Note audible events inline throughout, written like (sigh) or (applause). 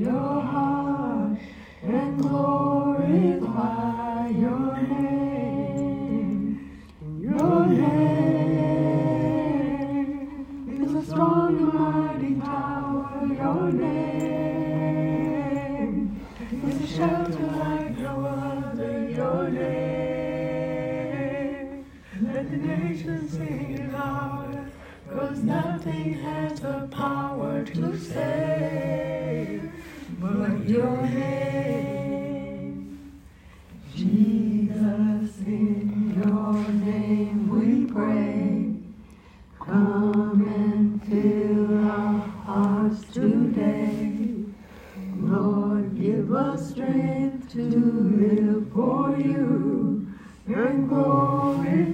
your heart and glorify your name. Nothing has the power to save but your name. Jesus, in your name we pray. Come and fill our hearts today. Lord, give us strength to live for you and glorify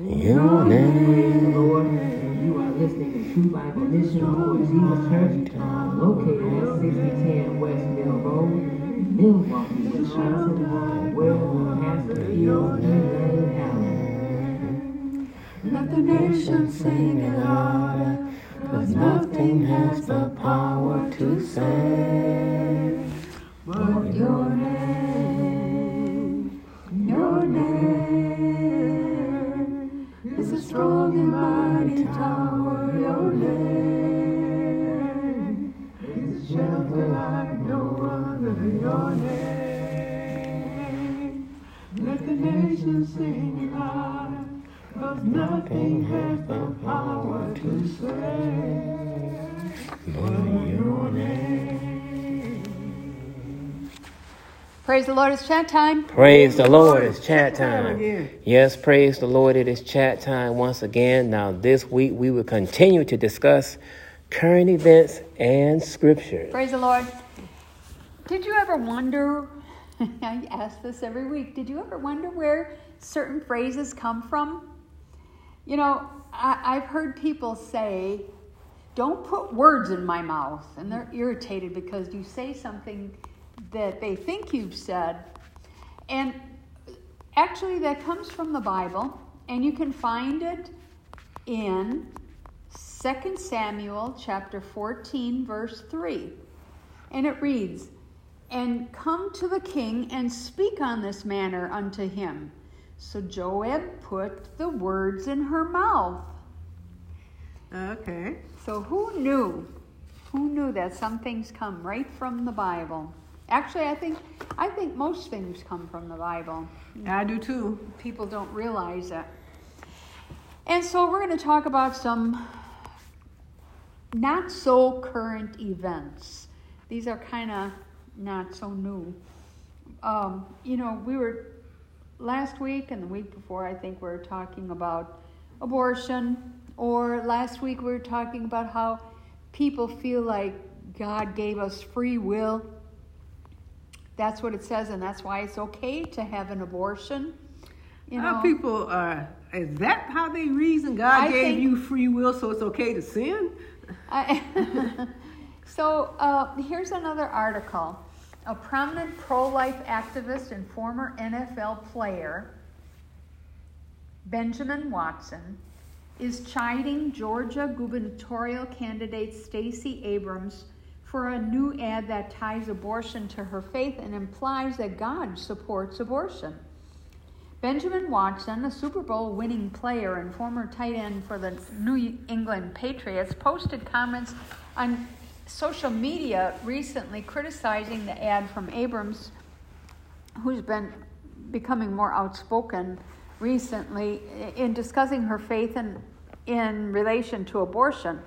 Your name. Lord, and you are listening to True Bible Mission Lord Jesus Church, uh, located at 6010 West Mill Road, Milwaukee, Wisconsin, where Pastor is Elaine Allen. Let the nations sing it louder, cause nothing has the power to save but your name. Your name strong and mighty tower. Your name is a shelter like no other. Your name. Let the nations sing it louder. Cause nothing has the power to save but your name. Praise the Lord, it's chat time. Praise the Lord, it's chat time. Yes, praise the Lord, it is chat time once again. Now, this week we will continue to discuss current events and scriptures. Praise the Lord. Did you ever wonder? (laughs) I ask this every week. Did you ever wonder where certain phrases come from? You know, I, I've heard people say, don't put words in my mouth. And they're irritated because you say something that they think you've said. And actually, that comes from the Bible, and you can find it in 2 Samuel chapter 14, verse 3. And it reads, And come to the king and speak on this manner unto him. So Joab put the words in her mouth. Okay. So who knew? Who knew that some things come right from the Bible? Actually, I think I think most things come from the Bible. I do too. People don't realize it. And so we're going to talk about some not so current events. These are kind of not so new. Um, you know, we were last week and the week before, I think we were talking about abortion, or last week we were talking about how people feel like God gave us free will. That's what it says, and that's why it's okay to have an abortion. You know, How people are. Is that how they reason? God I gave think- you free will, so it's okay to sin? I, (laughs) so uh, here's another article. A prominent pro life activist and former NFL player, Benjamin Watson, is chiding Georgia gubernatorial candidate Stacey Abrams for a new ad that ties abortion to her faith and implies that God supports abortion. Benjamin Watson, a Super Bowl winning player and former tight end for the New England Patriots, posted comments on social media recently criticizing the ad from Abrams, who's been becoming more outspoken recently in discussing her faith in, in relation to abortion.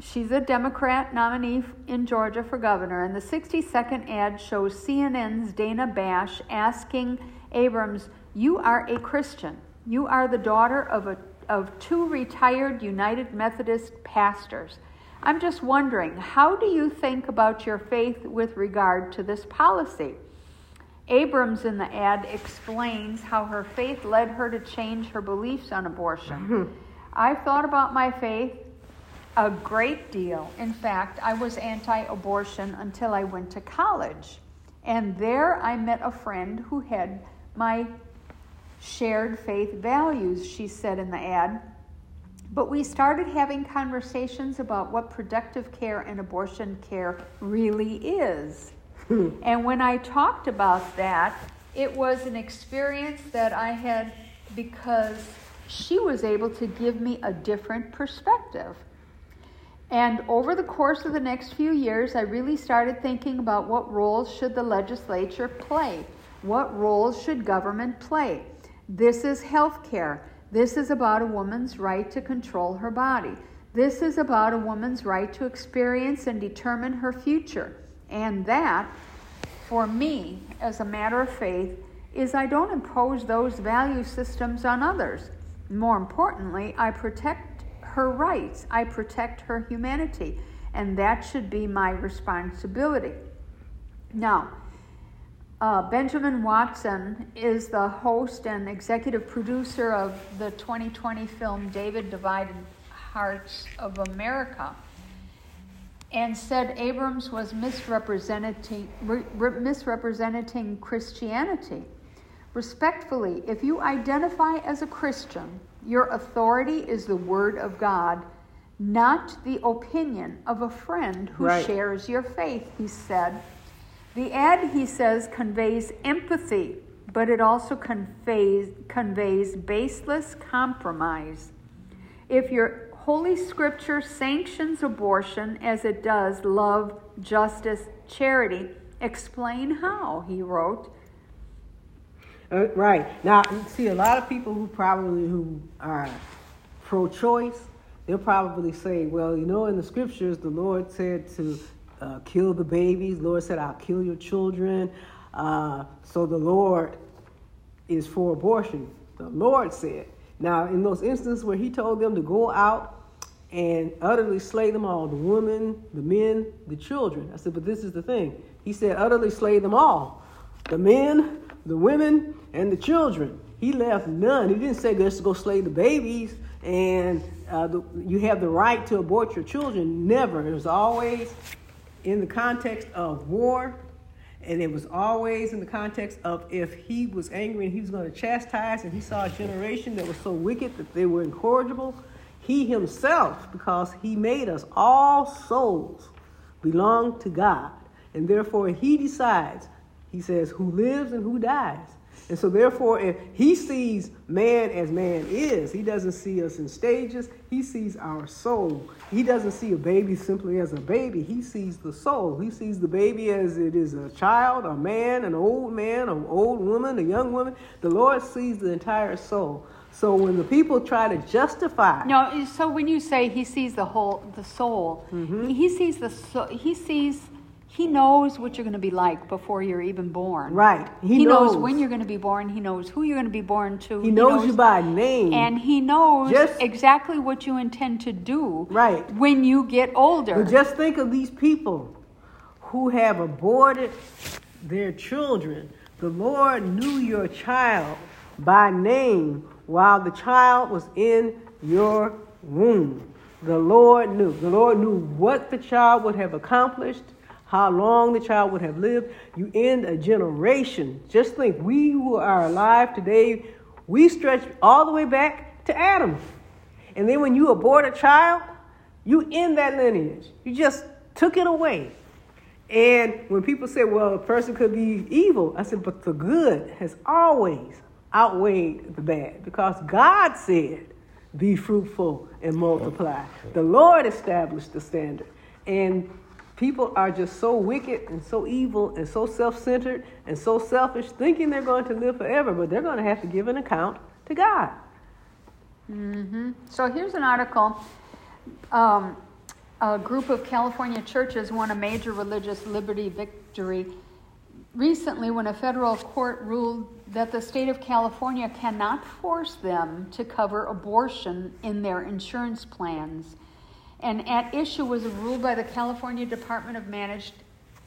She's a Democrat nominee in Georgia for governor, and the 60 second ad shows CNN's Dana Bash asking Abrams, You are a Christian. You are the daughter of, a, of two retired United Methodist pastors. I'm just wondering, how do you think about your faith with regard to this policy? Abrams in the ad explains how her faith led her to change her beliefs on abortion. (laughs) I've thought about my faith A great deal. In fact, I was anti abortion until I went to college. And there I met a friend who had my shared faith values, she said in the ad. But we started having conversations about what productive care and abortion care really is. Hmm. and when I talked about that, it was an experience that I had because she was able to give me a different perspective. And over the course of the next few years, I really started thinking about what roles should the legislature play? What roles should government play? This is healthcare. This is about a woman's right to control her body. This is about a woman's right to experience and determine her future. And that, for me, as a matter of faith, is I don't impose those value systems on others. More importantly, I protect her rights, I protect her humanity, and that should be my responsibility. Now, uh, Benjamin Watson is the host and executive producer of the 2020 film David Divided Hearts of America and said Abrams was misrepresenting, re- misrepresenting Christianity. Respectfully, if you identify as a Christian, your authority is the Word of God, not the opinion of a friend who Right. shares your faith, he said. The ad, he says, conveys empathy, but it also conveys, conveys baseless compromise. If your Holy Scripture sanctions abortion as it does love, justice, charity, explain how, he wrote. Uh, right now, see a lot of people who probably who are pro-choice. They'll probably say, "Well, you know, in the scriptures, the Lord said to uh, kill the babies. The Lord said, "I'll kill your children." Uh, so the Lord is for abortion. The Lord said. Now, in those instances where He told them to go out and utterly slay them all the women, the men, the children. I said, but this is the thing. He said, utterly slay them all the men, the women, and the children. He left none. He didn't say, let's go slay the babies and uh, the, you have the right to abort your children. Never. It was always in the context of war. And it was always in the context of if he was angry and he was going to chastise and he saw a generation that was so wicked that they were incorrigible, he himself, because he made us, all souls belong to God. And therefore, he decides, he says, who lives and who dies. And so, therefore, if he sees man as man is, he doesn't see us in stages, he sees our soul. He doesn't see a baby simply as a baby, he sees the soul. He sees the baby as it is a child, a man, an old man, an old woman, a young woman. The Lord sees the entire soul. So when the people try to justify, No, so when you say he sees the whole, the soul, Mm-hmm. he sees the soul, he sees, he knows what you're going to be like before you're even born. right? He, knows. when you're going to be born. He knows who you're going to be born to. He knows you by name. and he knows Just- exactly what you intend to do Right. when you get older. But just think of these people who have aborted their children. The Lord knew your child by name while the child was in your womb. The Lord knew. The Lord knew what the child would have accomplished, how long the child would have lived. You end a generation. Just think, we who are alive today, we stretch all the way back to Adam. And then when you abort a child, you end that lineage. You just took it away. And when people say, well, a person could be evil, I said, but the good has always outweighed the bad because God said, be fruitful and multiply. The Lord established the standard. And people are just so wicked and so evil and so self centered and so selfish, thinking they're going to live forever, but they're going to have to give an account to God. So here's an article. Um, a group of California churches won a major religious liberty victory recently when a federal court ruled that the state of California cannot force them to cover abortion in their insurance plans. And at issue was a rule by the California Department of Managed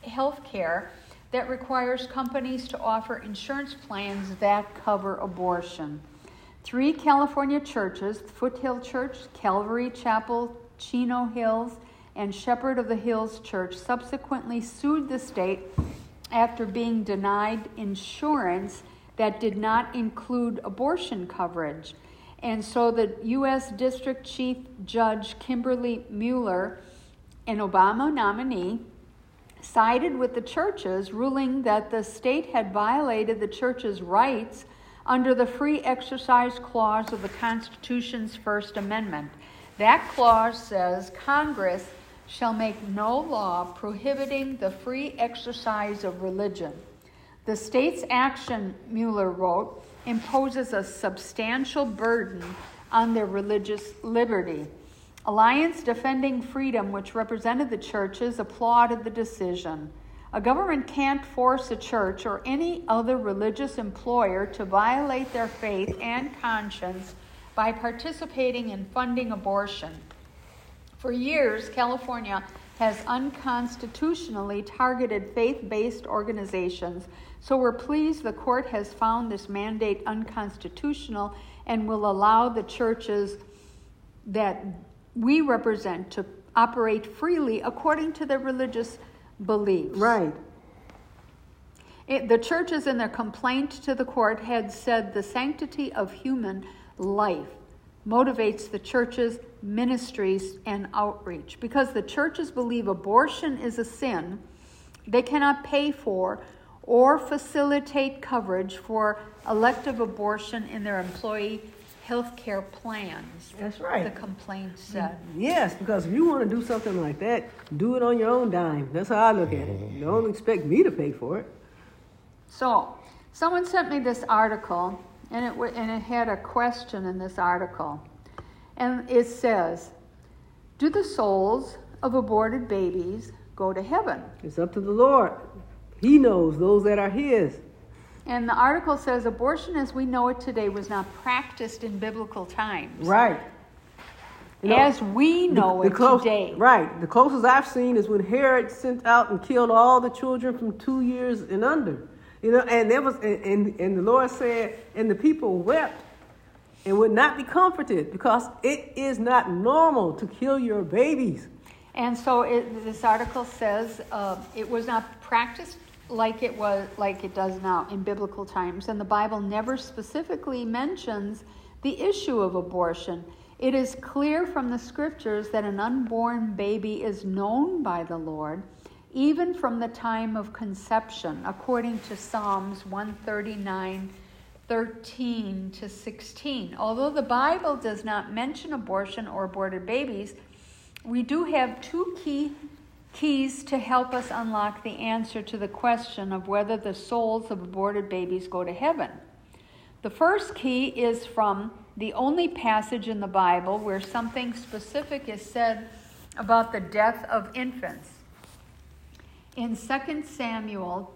Health Care that requires companies to offer insurance plans that cover abortion. Three California churches, Foothill Church, Calvary Chapel Chino Hills and Shepherd of the Hills Church subsequently sued the state after being denied insurance that did not include abortion coverage. And so the U.S. District Chief Judge Kimberly Mueller, an Obama nominee, sided with the churches, ruling that the state had violated the church's rights under the Free Exercise Clause of the Constitution's First Amendment. That clause says Congress shall make no law prohibiting the free exercise of religion. The state's action, Mueller wrote, imposes a substantial burden on their religious liberty. Alliance Defending Freedom, which represented the churches, applauded the decision. A government can't force a church or any other religious employer to violate their faith and conscience by participating in funding abortion. For years, California has unconstitutionally targeted faith based organizations, so we're pleased the court has found this mandate unconstitutional and will allow the churches that we represent to operate freely according to their religious beliefs. Right. It, the churches in their complaint to the court had said the sanctity of human life motivates the church's ministries and outreach. Because the churches believe abortion is a sin, they cannot pay for or facilitate coverage for elective abortion in their employee health care plans. That's right. The complaint said. Yes, because if you want to do something like that, do it on your own dime. That's how I look at it. Don't expect me to pay for it. So, someone sent me this article, and it, w- and it had a question in this article. And it says, Do the souls of aborted babies go to heaven? It's up to the Lord. He knows those that are His. And the article says abortion as we know it today was not practiced in biblical times. Right. You know, as we know it close- today. Right. The closest I've seen is when Herod sent out and killed all the children from two years and under. You know, and there was and, and, and the Lord said, and the people wept and would not be comforted because it is not normal to kill your babies. And so it, this article says uh, it was not practiced like it was like it does now in biblical times, and the Bible never specifically mentions the issue of abortion. It is clear from the scriptures that an unborn baby is known by the Lord even from the time of conception, according to Psalms 139. 13 to 16. Although the Bible does not mention abortion or aborted babies, we do have two key keys to help us unlock the answer to the question of whether the souls of aborted babies go to heaven. The first key is from the only passage in the Bible where something specific is said about the death of infants. In 2 Samuel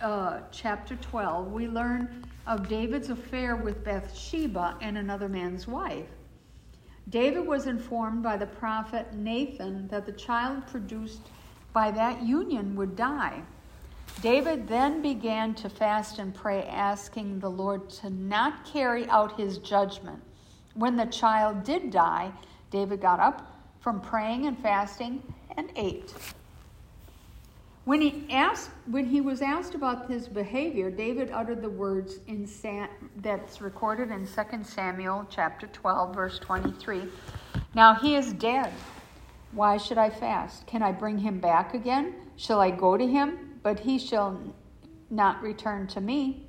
uh, chapter 12, we learn of David's affair with Bathsheba and another man's wife. David was informed by the prophet Nathan that the child produced by that union would die. David then began to fast and pray, asking the Lord to not carry out his judgment. When the child did die, David got up from praying and fasting and ate. When he asked, when he was asked about his behavior, David uttered the words in Sam, that's recorded in 2 Samuel chapter 12, verse 23. Now he is dead. Why should I fast? Can I bring him back again? Shall I go to him? But he shall not return to me.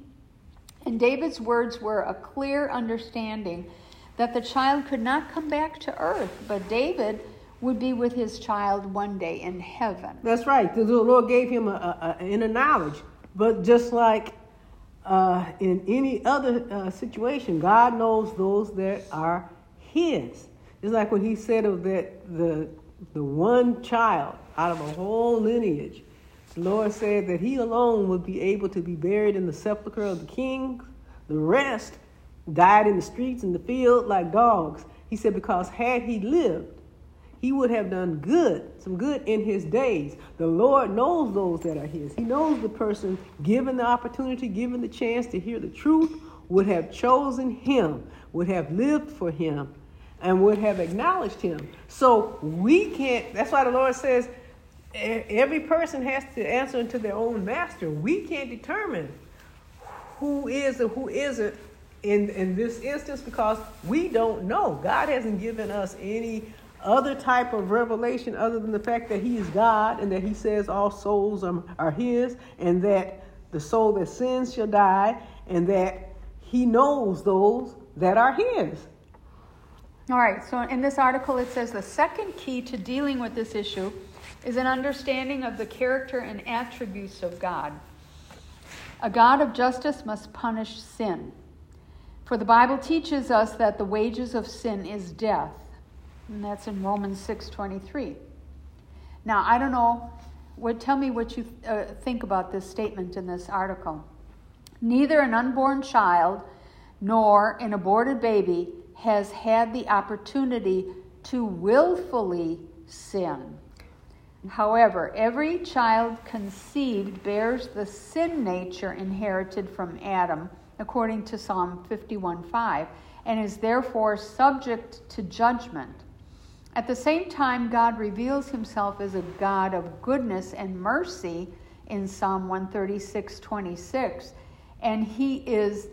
And David's words were a clear understanding that the child could not come back to earth, but David would be with his child one day in heaven. That's right. The Lord gave him a, a, inner knowledge. But just like uh, in any other uh, situation, God knows those that are His. It's like when He said of that the the one child out of a whole lineage. The Lord said that He alone would be able to be buried in the sepulchre of the king. The rest died in the streets and the field like dogs. He said because had He lived he would have done good, some good in his days. The Lord knows those that are his. He knows the person given the opportunity, given the chance to hear the truth, would have chosen him, would have lived for him. and would have acknowledged him. So we can't, that's why the Lord says every person has to answer unto their own master. We can't determine who is and who isn't in, in this instance because we don't know. God hasn't given us any other type of revelation other than the fact that He is God and that He says all souls are, are His and that the soul that sins shall die and that He knows those that are His. All right, so in this article it says the second key to dealing with this issue is an understanding of the character and attributes of God. A God of justice must punish sin. For the Bible teaches us that the wages of sin is death. And that's in Romans 6:23. Now, I don't know, what tell me what you uh, think about this statement in this article. Neither an unborn child nor an aborted baby has had the opportunity to willfully sin. However, every child conceived bears the sin nature inherited from Adam, according to Psalm 51:5, and is therefore subject to judgment. At the same time, God reveals himself as a God of goodness and mercy in Psalm 136:26, and he is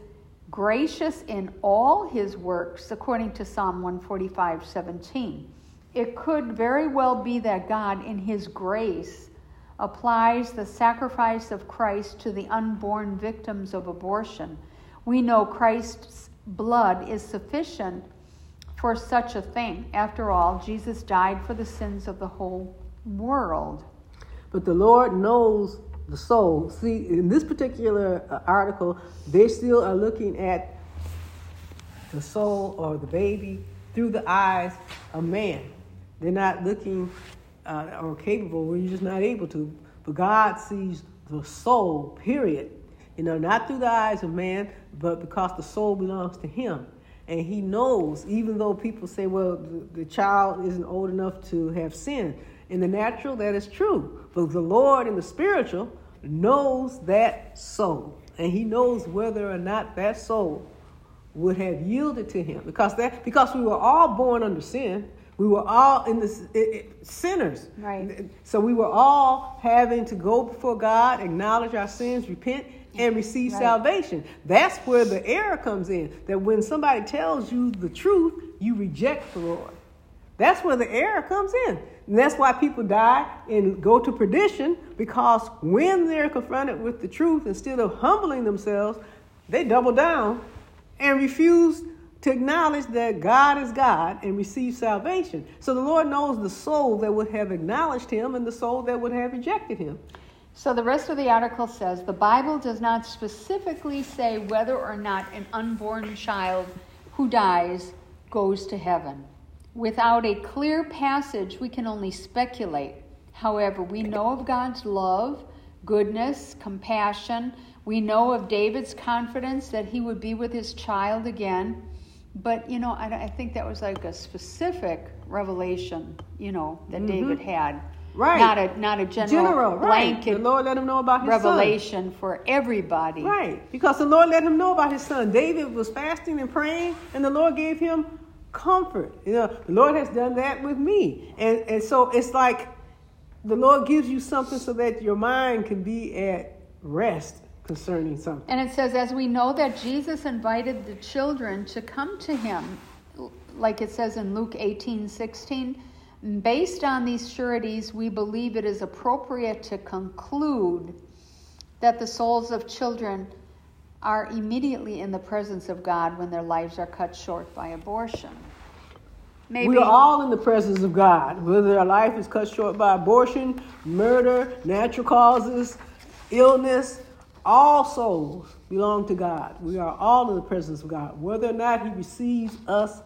gracious in all his works, according to Psalm 145:17. It could very well be that God, in his grace, applies the sacrifice of Christ to the unborn victims of abortion. We know Christ's blood is sufficient for such a thing. After all, Jesus died for the sins of the whole world. But the Lord knows the soul. See, in this particular uh, article, they still are looking at the soul or the baby through the eyes of man. They're not looking uh, or capable, we're just not able to. But God sees the soul, period. You know, not through the eyes of man, but because the soul belongs to Him. And He knows, even though people say, well, the, the child isn't old enough to have sinned. In the natural, that is true. But the Lord in the spiritual knows that soul. And He knows whether or not that soul would have yielded to Him. Because, that, because we were all born under sin. We were all in the it, it, sinners. Right. So we were all having to go before God, acknowledge our sins, repent, and receive Right. salvation. That's where the error comes in. That when somebody tells you the truth, you reject the Lord. That's where the error comes in. And that's why people die and go to perdition because when they're confronted with the truth, instead of humbling themselves, they double down and refuse to acknowledge that God is God and receive salvation. So the Lord knows the soul that would have acknowledged him and the soul that would have rejected him. So the rest of the article says the Bible does not specifically say whether or not an unborn child who dies goes to heaven. Without a clear passage, we can only speculate. However, we know of God's love, goodness, compassion. We know of David's confidence that he would be with his child again. But, you know, I, I think that was like a specific revelation, you know, that David had. Mm-hmm. Right. Not a, not a general, General, right. blanket The Lord let him know about his son. revelation for everybody. Right. Because the Lord let him know about his son. David was fasting and praying, and the Lord gave him comfort. You know, the Lord has done that with me. And and so it's like the Lord gives you something so that your mind can be at rest concerning something. And it says, as we know that Jesus invited the children to come to him, like it says in Luke 18 16, based on these sureties, we believe it is appropriate to conclude that the souls of children are immediately in the presence of God when their lives are cut short by abortion. Maybe We are all in the presence of God, whether our life is cut short by abortion, murder, natural causes, illness. All souls belong to God. We are all in the presence of God. Whether or not He receives us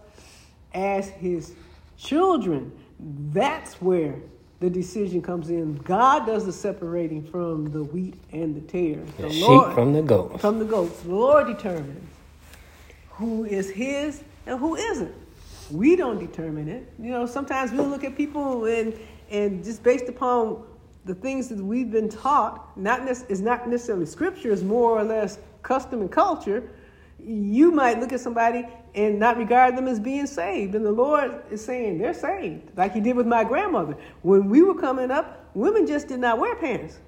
as His children, that's where the decision comes in. God does the separating from the wheat and the tares. The sheep from the goats. From the goats. The Lord determines who is His and who isn't. We don't determine it. You know, sometimes we'll look at people and and just based upon the things that we've been taught, not nec- is not necessarily scripture, it's more or less custom and culture. you might look at somebody and not regard them as being saved. And the Lord is saying they're saved, like He did with my grandmother. When we were coming up, women just did not wear pants.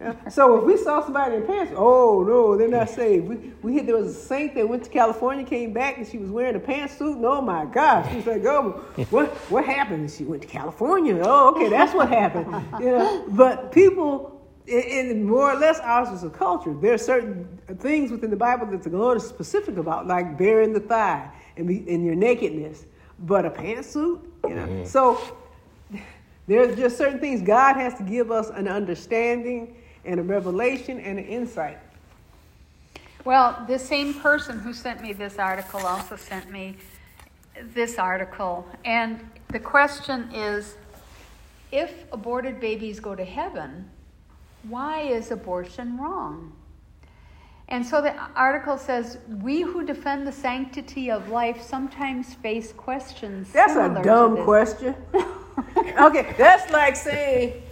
Yeah. (laughs) So if we saw somebody in pants, oh no, they're not saved. We, we hit there was a saint that went to California, came back, and she was wearing a pantsuit. And oh my gosh, she's like, oh, what what happened? She went to California. Oh, okay, that's what happened. You know, but people and more or less ours is a culture. There are certain things within the Bible that the Lord is specific about, like bearing the thigh and, be, and your nakedness. But a pantsuit, you know. Mm-hmm. So (laughs) there's just certain things God has to give us an understanding and a revelation and an insight. Well, the same person who sent me this article also sent me this article. And the question is if aborted babies go to heaven, why is abortion wrong? And so the article says, We who defend the sanctity of life sometimes face questions. That's a dumb question. (laughs) okay, that's like saying,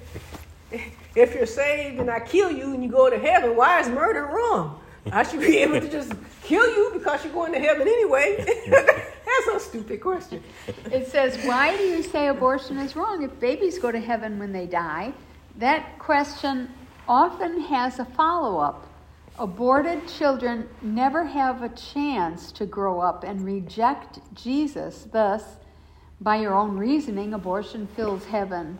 if you're saved and I kill you and you go to heaven, why is murder wrong? I should be able to just kill you because you're going to heaven anyway. (laughs) That's a stupid question. It says, Why do you say abortion is wrong if babies go to heaven when they die? That question often has a follow up. Aborted children never have a chance to grow up and reject Jesus. Thus, by your own reasoning, abortion fills heaven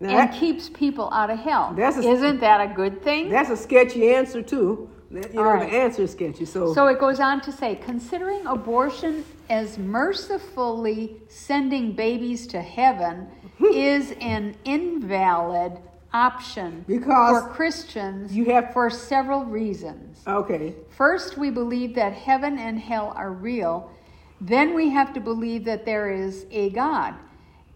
now and that, keeps people out of hell. That's a, Isn't that a good thing? That's a sketchy answer too. You know, right. the answer is sketchy. So, so it goes on to say, considering abortion as mercifully sending babies to heaven (laughs) is an invalid option because for Christians you have for several reasons. Okay. First, we believe that heaven and hell are real. Then we have to believe that there is a God.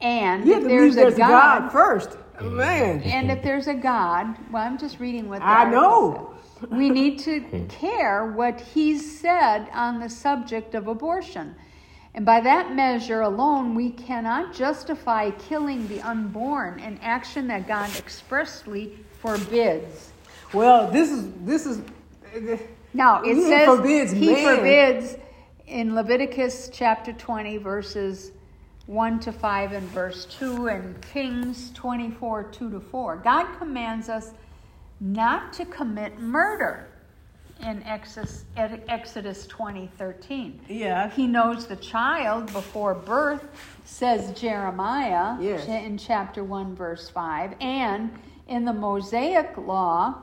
And you if there's, there's, a God, God, first. Man. And if there's a God, well, I'm just reading what I know. Said. We need to care what he's said on the subject of abortion. And by that measure alone, we cannot justify killing the unborn, an action that God expressly forbids. Well, this is this is. Now it he says forbids he man. forbids in Leviticus chapter twenty, verses one to five and verse two, and Kings twenty four two to four. God commands us not to commit murder in Exodus, Exodus 20 13. Yeah. He knows the child before birth, says Jeremiah yes. in chapter 1, verse 5. And in the Mosaic law,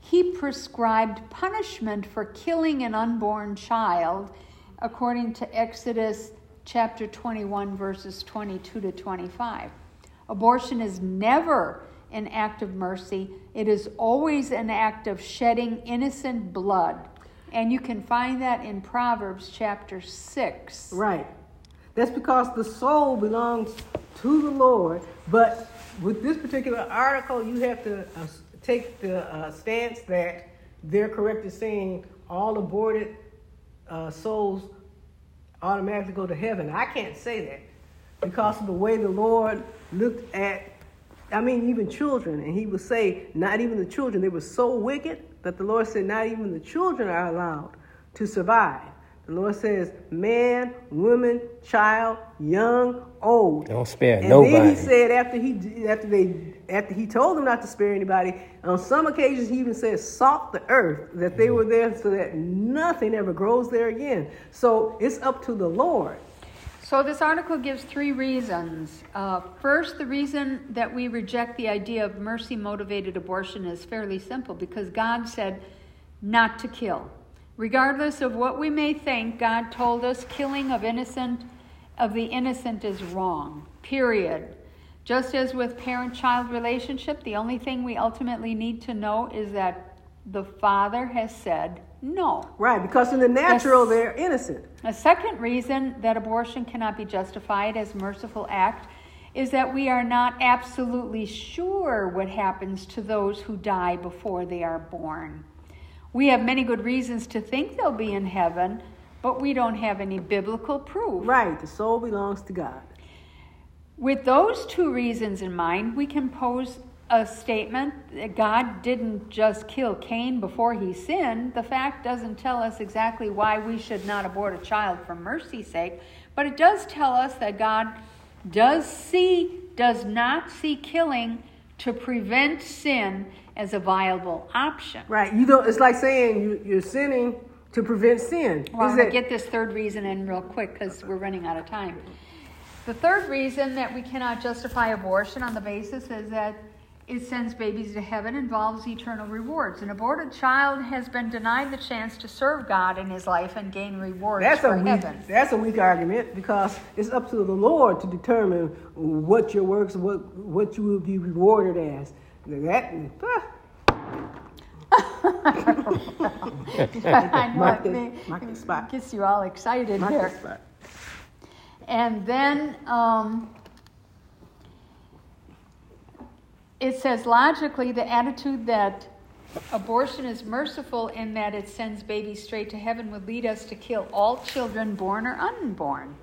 he prescribed punishment for killing an unborn child according to Exodus chapter 21, verses 22 to 25. Abortion is never an act of mercy, it is always an act of shedding innocent blood. And you can find that in Proverbs chapter 6. Right. That's because the soul belongs to the Lord. But with this particular article, you have to uh, take the uh, stance that they're correct in saying all aborted uh, souls automatically go to heaven. I can't say that because of the way the Lord looked at I mean, even children. And he would say, not even the children. They were so wicked that the Lord said, not even the children are allowed to survive. The Lord says, man, woman, child, young, old. Don't spare and nobody. then he said after he after they after he told them not to spare anybody, on some occasions he even said salt the earth that they were there so that nothing ever grows there again. So it's up to the Lord so, this article gives three reasons. Uh, first, the reason that we reject the idea of mercy motivated abortion is fairly simple because God said not to kill. Regardless of what we may think, God told us killing of innocent of the innocent is wrong. Period. Just as with parent-child relationship, the only thing we ultimately need to know is that the father has said no. Right, because in the natural, the, they're innocent. A second reason that abortion cannot be justified as merciful act is that we are not absolutely sure what happens to those who die before they are born. We have many good reasons to think they'll be in heaven, but we don't have any biblical proof. Right, the soul belongs to God. With those two reasons in mind, we can pose a statement that God didn't just kill Cain before he sinned. The fact doesn't tell us exactly why we should not abort a child for mercy's sake, but it does tell us that God does see, does not see killing to prevent sin as a viable option. Right. You don't. It's like saying you, you're sinning to prevent sin. Well, I'm gonna get this third reason in real quick because we're running out of time. The third reason that we cannot justify abortion on the basis is that it sends babies to heaven involves eternal rewards. An aborted child has been denied the chance to serve God in his life and gain rewards That's for a weak. heaven. That's a weak argument because it's up to the Lord to determine what your works, what what you will be rewarded as. That. (laughs) I know (laughs) Mark it may- spot. gets you all excited Mark here. And then um, it says logically the attitude that abortion is merciful in that it sends babies straight to heaven would lead us to kill all children born or unborn.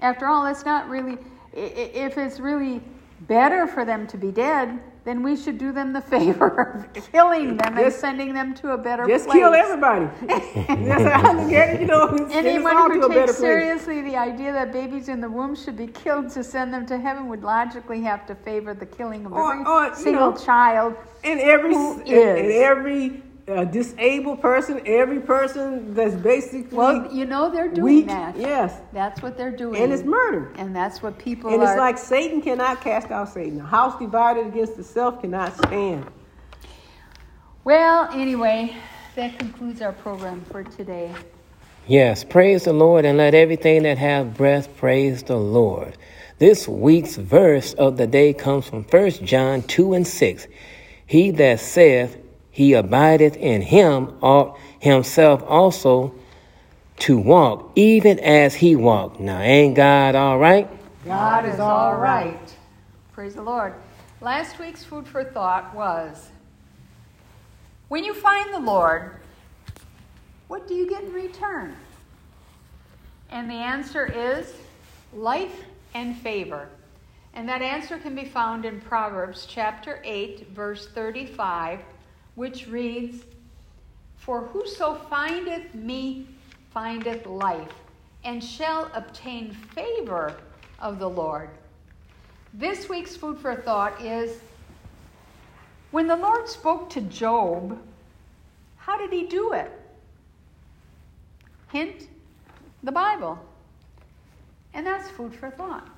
After all, it's not really, if it's really better for them to be dead, then we should do them the (laughs) favor of killing them and sending them to a better Just place. kill everybody. (laughs) That's I look at. You know, Anyone who takes seriously the idea that babies in the womb should be killed to send them to heaven would logically have to favor the killing of Or- every or, single know, child. In every Who is? and every uh, disabled person, every person that's basically Well, you know they're doing weak. that. Yes, That's what they're doing. and it's murder. And that's what people And are. it's like Satan cannot cast out Satan. A house divided against itself cannot stand. well, anyway, that concludes our program for today. Yes, praise the Lord and let everything that have breath praise the Lord. This week's verse of the day comes from 1 John 2 and 6. He that saith he abideth in him ought himself also to walk, even as he walked. Now, ain't God all right? God is all right. Praise the Lord. Last week's food for thought was when you find the Lord, what do you get in return? And the answer is life and favor. And that answer can be found in Proverbs chapter 8, verse 35, which reads, For whoso findeth me findeth life, and shall obtain favor of the Lord. This week's food for thought is when the Lord spoke to Job, how did he do it? Hint, the Bible. And that's food for thought.